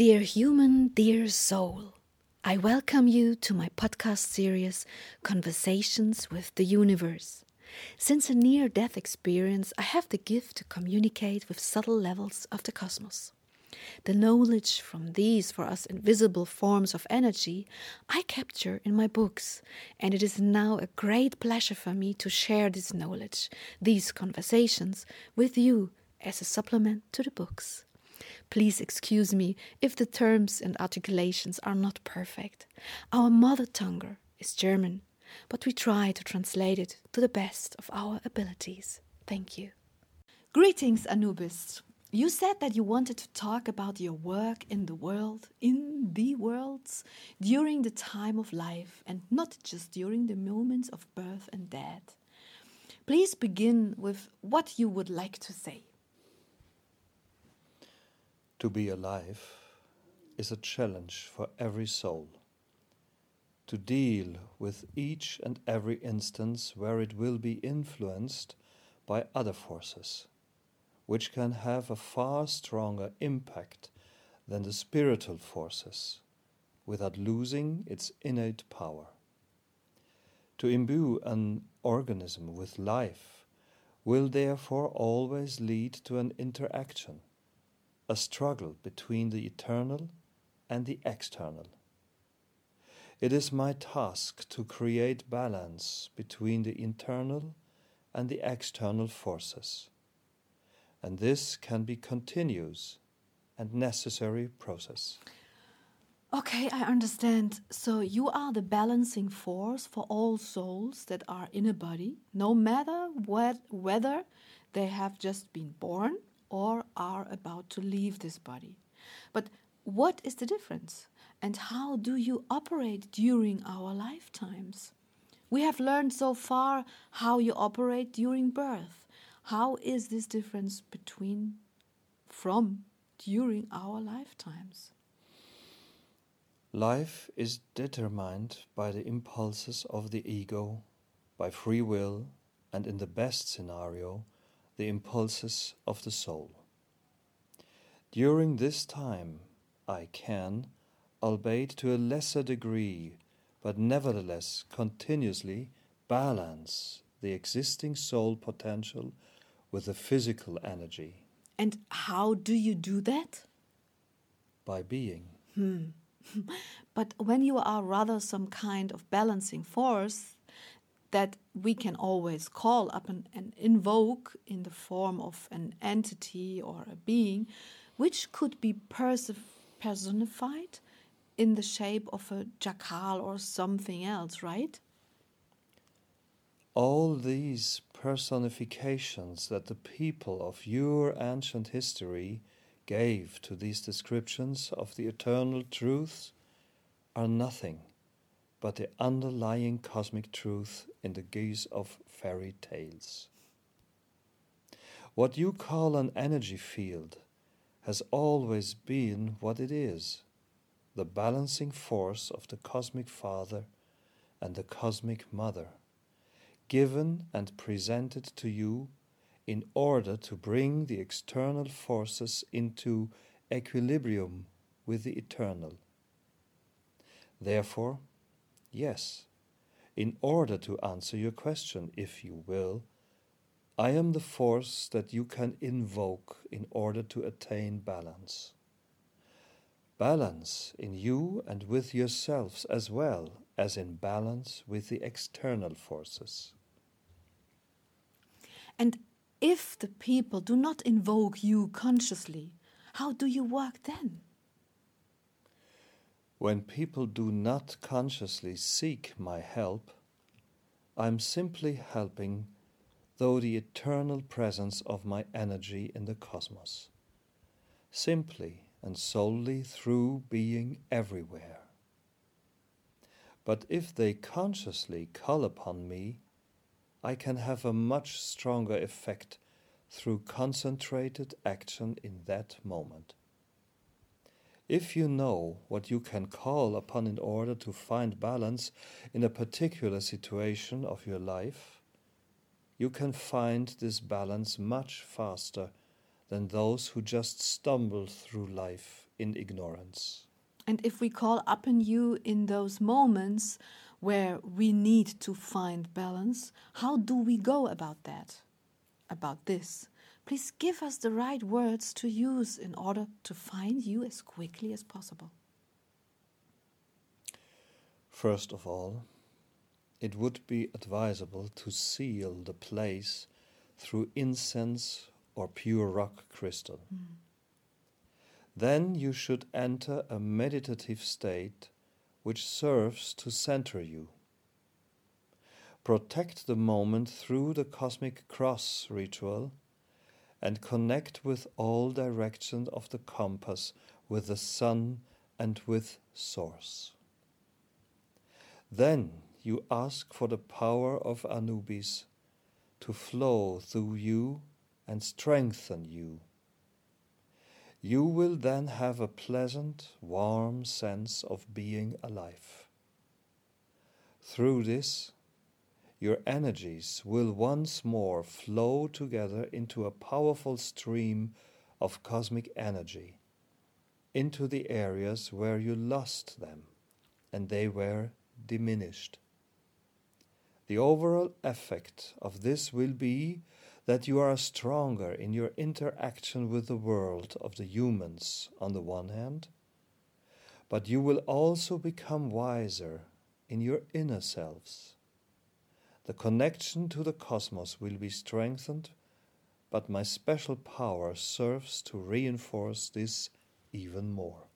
Dear human, dear soul, I welcome you to my podcast series Conversations with the Universe. Since a near death experience, I have the gift to communicate with subtle levels of the cosmos. The knowledge from these for us invisible forms of energy I capture in my books, and it is now a great pleasure for me to share this knowledge, these conversations, with you as a supplement to the books. Please excuse me if the terms and articulations are not perfect. Our mother tongue is German, but we try to translate it to the best of our abilities. Thank you. Greetings, Anubis. You said that you wanted to talk about your work in the world, in the worlds, during the time of life, and not just during the moments of birth and death. Please begin with what you would like to say. To be alive is a challenge for every soul. To deal with each and every instance where it will be influenced by other forces, which can have a far stronger impact than the spiritual forces, without losing its innate power. To imbue an organism with life will therefore always lead to an interaction a struggle between the eternal and the external. It is my task to create balance between the internal and the external forces. And this can be continuous and necessary process. Okay, I understand. So you are the balancing force for all souls that are in a body, no matter what, whether they have just been born or are about to leave this body. But what is the difference? And how do you operate during our lifetimes? We have learned so far how you operate during birth. How is this difference between, from, during our lifetimes? Life is determined by the impulses of the ego, by free will, and in the best scenario, the impulses of the soul. During this time, I can, albeit to a lesser degree, but nevertheless continuously balance the existing soul potential with the physical energy. And how do you do that? By being. Hmm. but when you are rather some kind of balancing force, that we can always call up and, and, invoke in the form of an entity or a being, which could be personified in the shape of a jackal or something else, right? All these personifications that the people of your ancient history gave to these descriptions of the eternal truths are nothing but the underlying cosmic truth in the guise of fairy tales. What you call an energy field has always been what it is the balancing force of the cosmic father and the cosmic mother, given and presented to you in order to bring the external forces into equilibrium with the eternal. Therefore, Yes. In order to answer your question, if you will, I am the force that you can invoke in order to attain balance. Balance in you and with yourselves as well as in balance with the external forces. And if the people do not invoke you consciously, how do you work then? When people do not consciously seek my help, I am simply helping though the eternal presence of my energy in the cosmos, simply and solely through being everywhere. But if they consciously call upon me, I can have a much stronger effect through concentrated action in that moment. If you know what you can call upon in order to find balance in a particular situation of your life, you can find this balance much faster than those who just stumble through life in ignorance. And if we call upon you in those moments where we need to find balance, how do we go about that? About this? Please give us the right words to use in order to find you as quickly as possible. First of all, it would be advisable to seal the place through incense or pure rock crystal. Mm. Then you should enter a meditative state which serves to center you. Protect the moment through the cosmic cross ritual and connect with all directions of the compass, with the sun, and with Source. Then you ask for the power of Anubis to flow through you and strengthen you. You will then have a pleasant, warm sense of being alive. Through this, your energies will once more flow together into a powerful stream of cosmic energy, into the areas where you lost them and they were diminished. The overall effect of this will be that you are stronger in your interaction with the world of the humans on the one hand, but you will also become wiser in your inner selves. The connection to the cosmos will be strengthened, but my special power serves to reinforce this even more.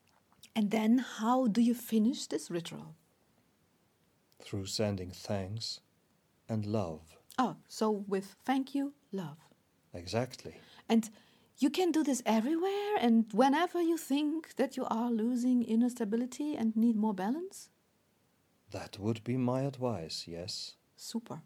And then, how do you finish this ritual? Through sending thanks and love. Oh, so with thank you, love. Exactly. And you can do this everywhere and whenever you think that you are losing inner stability and need more balance? That would be my advice, yes. Super.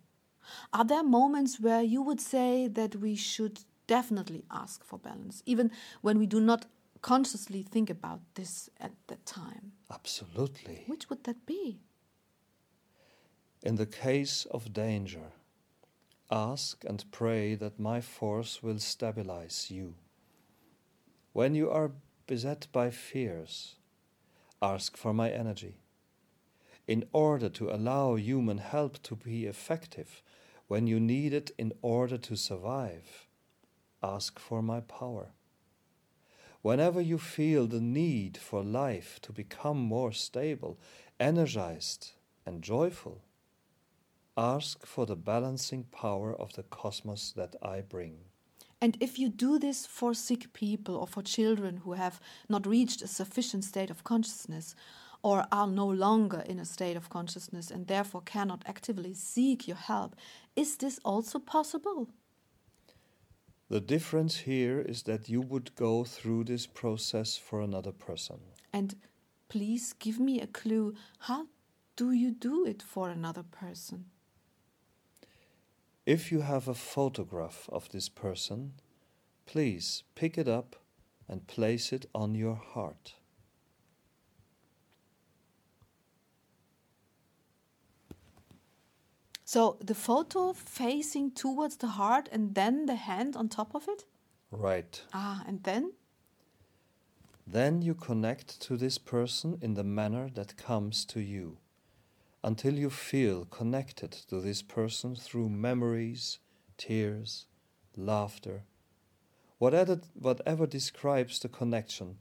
Are there moments where you would say that we should definitely ask for balance, even when we do not consciously think about this at that time? Absolutely. Which would that be? In the case of danger, ask and pray that my force will stabilize you. When you are beset by fears, ask for my energy. In order to allow human help to be effective, when you need it in order to survive, ask for my power. Whenever you feel the need for life to become more stable, energized, and joyful, ask for the balancing power of the cosmos that I bring. And if you do this for sick people or for children who have not reached a sufficient state of consciousness or are no longer in a state of consciousness and therefore cannot actively seek your help, is this also possible? The difference here is that you would go through this process for another person. And please give me a clue how do you do it for another person? If you have a photograph of this person, please pick it up and place it on your heart. So the photo facing towards the heart and then the hand on top of it? Right. Ah, and then? Then you connect to this person in the manner that comes to you until you feel connected to this person through memories, tears, laughter. Whatever, whatever describes the connection,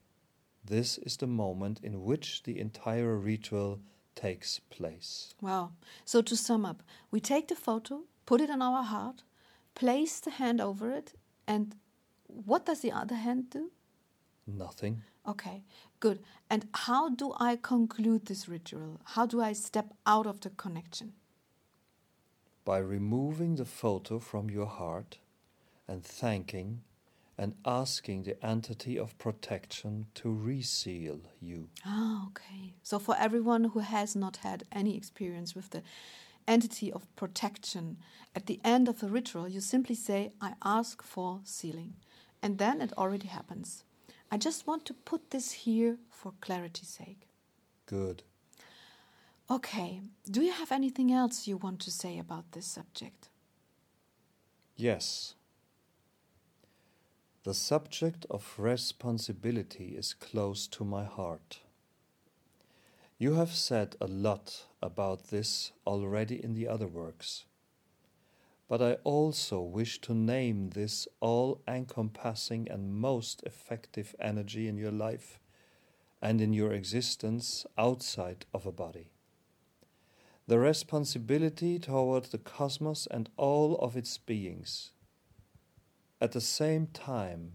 this is the moment in which the entire ritual takes place. Wow. So to sum up, we take the photo, put it on our heart, place the hand over it, and what does the other hand do? Nothing. Okay, good. And how do I conclude this ritual? How do I step out of the connection? By removing the photo from your heart and thanking and asking the entity of protection to reseal you. Ah, okay. So, for everyone who has not had any experience with the entity of protection, at the end of the ritual, you simply say, I ask for sealing. And then it already happens. I just want to put this here for clarity's sake. Good. Okay, do you have anything else you want to say about this subject? Yes. The subject of responsibility is close to my heart. You have said a lot about this already in the other works, but I also wish to name this all encompassing and most effective energy in your life and in your existence outside of a body. The responsibility toward the cosmos and all of its beings at the same time,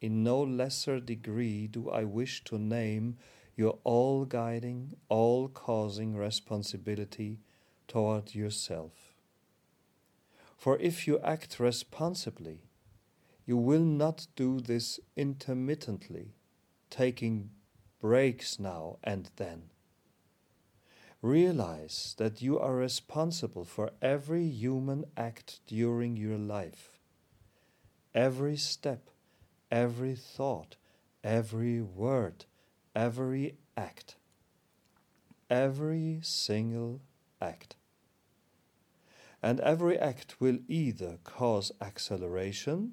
in no lesser degree do I wish to name your all guiding, all causing responsibility toward yourself. For if you act responsibly, you will not do this intermittently, taking breaks now and then. Realize that you are responsible for every human act during your life every step, every thought, every word, every act, every single act. And every act will either cause acceleration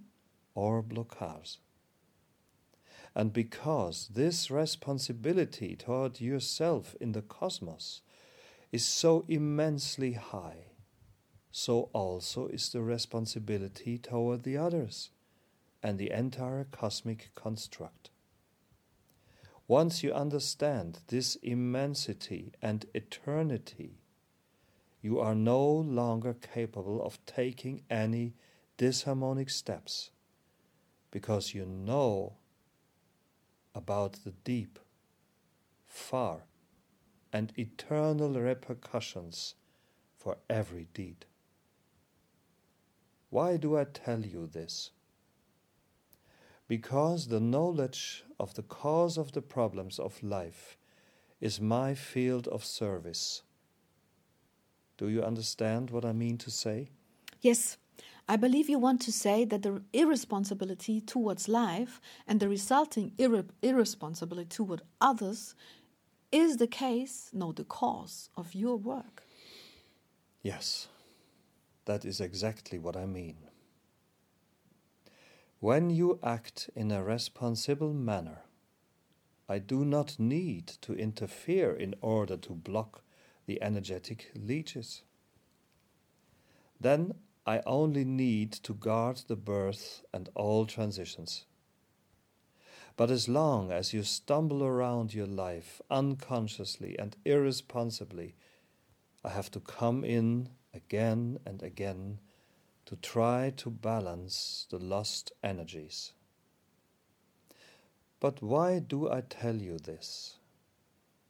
or blockage. And because this responsibility toward yourself in the cosmos is so immensely high, so also is the responsibility toward the others and the entire cosmic construct. Once you understand this immensity and eternity, you are no longer capable of taking any disharmonic steps because you know about the deep, far, and eternal repercussions for every deed. Why do I tell you this? Because the knowledge of the cause of the problems of life is my field of service. Do you understand what I mean to say? Yes. I believe you want to say that the irresponsibility towards life and the resulting irre- irresponsibility toward others is the case, no, the cause of your work. Yes. That is exactly what I mean. When you act in a responsible manner, I do not need to interfere in order to block the energetic leeches. Then I only need to guard the birth and all transitions. But as long as you stumble around your life unconsciously and irresponsibly, I have to come in again and again to try to balance the lost energies. But why do I tell you this?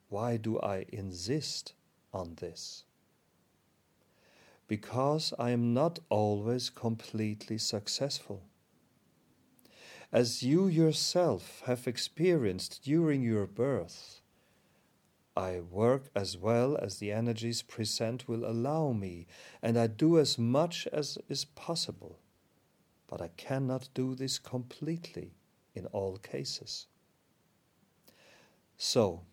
Why do I insist on this? Because I am not always completely successful. As you yourself have experienced during your birth, I work as well as the energies present will allow me, and I do as much as is possible. But I cannot do this completely in all cases. So,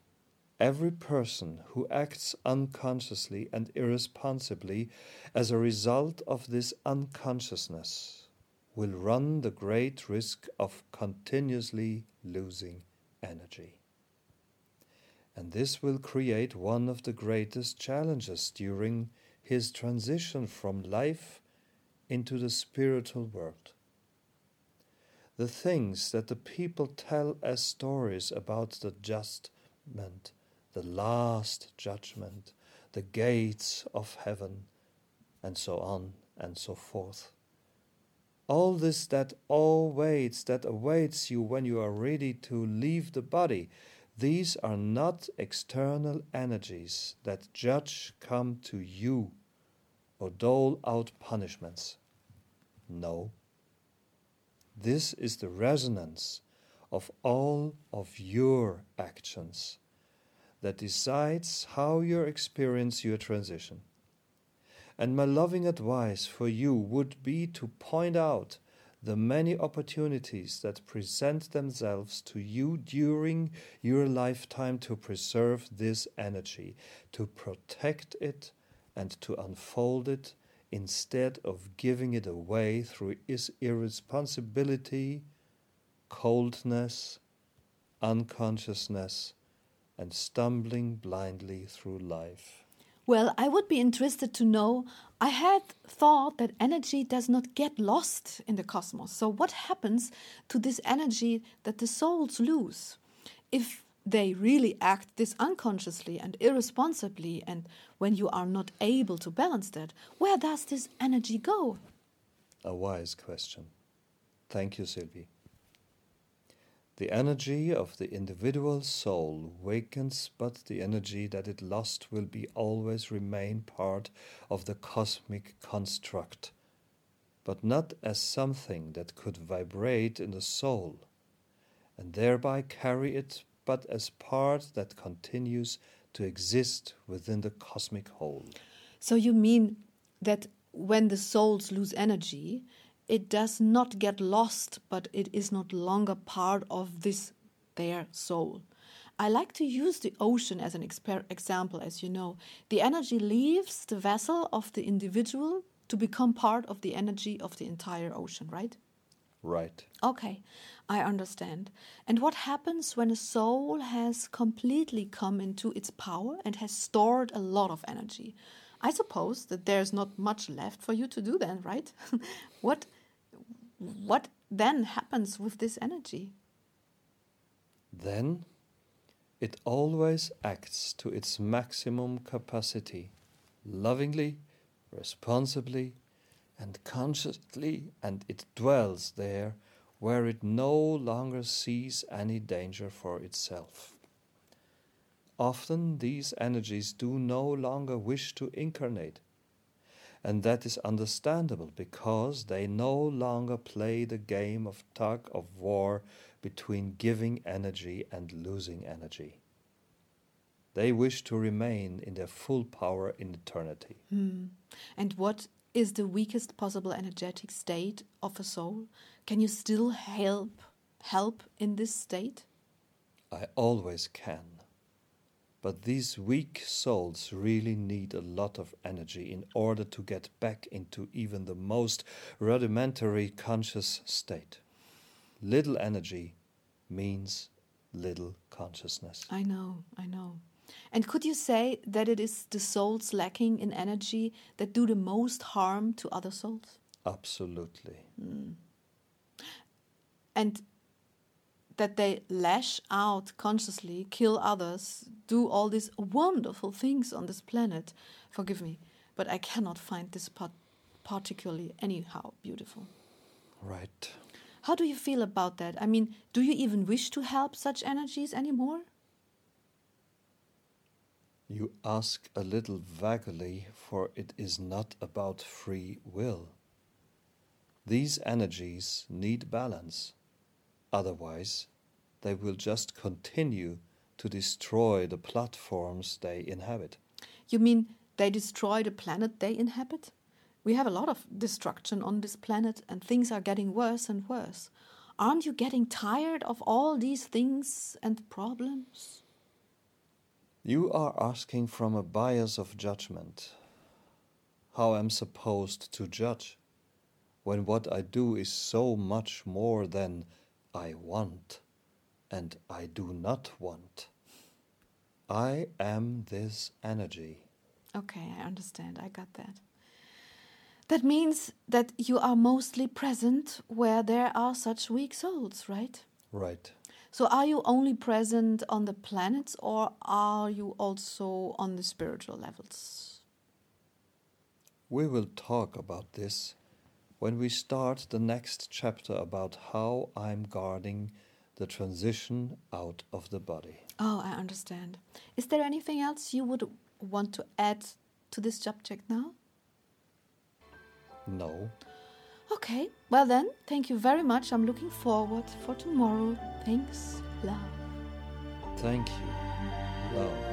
every person who acts unconsciously and irresponsibly as a result of this unconsciousness will run the great risk of continuously losing energy and this will create one of the greatest challenges during his transition from life into the spiritual world. The things that the people tell as stories about the judgment, the last judgment, the gates of heaven, and so on and so forth. All this that awaits, that awaits you when you are ready to leave the body, these are not external energies that judge come to you or dole out punishments. No. This is the resonance of all of your actions that decides how you experience your transition. And my loving advice for you would be to point out the many opportunities that present themselves to you during your lifetime to preserve this energy, to protect it, and to unfold it instead of giving it away through its irresponsibility coldness, unconsciousness, and stumbling blindly through life. Well, I would be interested to know. I had thought that energy does not get lost in the cosmos. So, what happens to this energy that the souls lose? If they really act this unconsciously and irresponsibly, and when you are not able to balance that, where does this energy go? A wise question. Thank you, Sylvie. The energy of the individual soul wakens, but the energy that it lost will be always remain part of the cosmic construct, but not as something that could vibrate in the soul, and thereby carry it, but as part that continues to exist within the cosmic whole. So, you mean that when the souls lose energy, it does not get lost, but it is not longer part of this their soul. I like to use the ocean as an exper- example, as you know. The energy leaves the vessel of the individual to become part of the energy of the entire ocean, right? Right. Okay, I understand. And what happens when a soul has completely come into its power and has stored a lot of energy? I suppose that there's not much left for you to do then, right? what what then happens with this energy? Then it always acts to its maximum capacity, lovingly, responsibly, and consciously, and it dwells there where it no longer sees any danger for itself. Often these energies do no longer wish to incarnate, and that is understandable because they no longer play the game of tug of war between giving energy and losing energy. They wish to remain in their full power in eternity. Hmm. And what is the weakest possible energetic state of a soul? Can you still help help in this state? I always can. But these weak souls really need a lot of energy in order to get back into even the most rudimentary conscious state. Little energy means little consciousness. I know, I know. And could you say that it is the souls lacking in energy that do the most harm to other souls? Absolutely. Mm. And that they lash out consciously, kill others, do all these wonderful things on this planet. Forgive me, but I cannot find this part particularly anyhow beautiful. Right. How do you feel about that? I mean, do you even wish to help such energies anymore? You ask a little vaguely, for it is not about free will. These energies need balance Otherwise, they will just continue to destroy the platforms they inhabit. You mean they destroy the planet they inhabit? We have a lot of destruction on this planet, and things are getting worse and worse. Aren't you getting tired of all these things and problems? You are asking from a bias of judgment. How am I supposed to judge when what I do is so much more than I want and I do not want. I am this energy. Okay, I understand. I got that. That means that you are mostly present where there are such weak souls, right? Right. So, are you only present on the planets or are you also on the spiritual levels? We will talk about this when we start the next chapter about how I'm guarding the transition out of the body. Oh, I understand. Is there anything else you would want to add to this subject now? No. Okay, well then, thank you very much. I'm looking forward for tomorrow. Thanks, love. Thank you, love.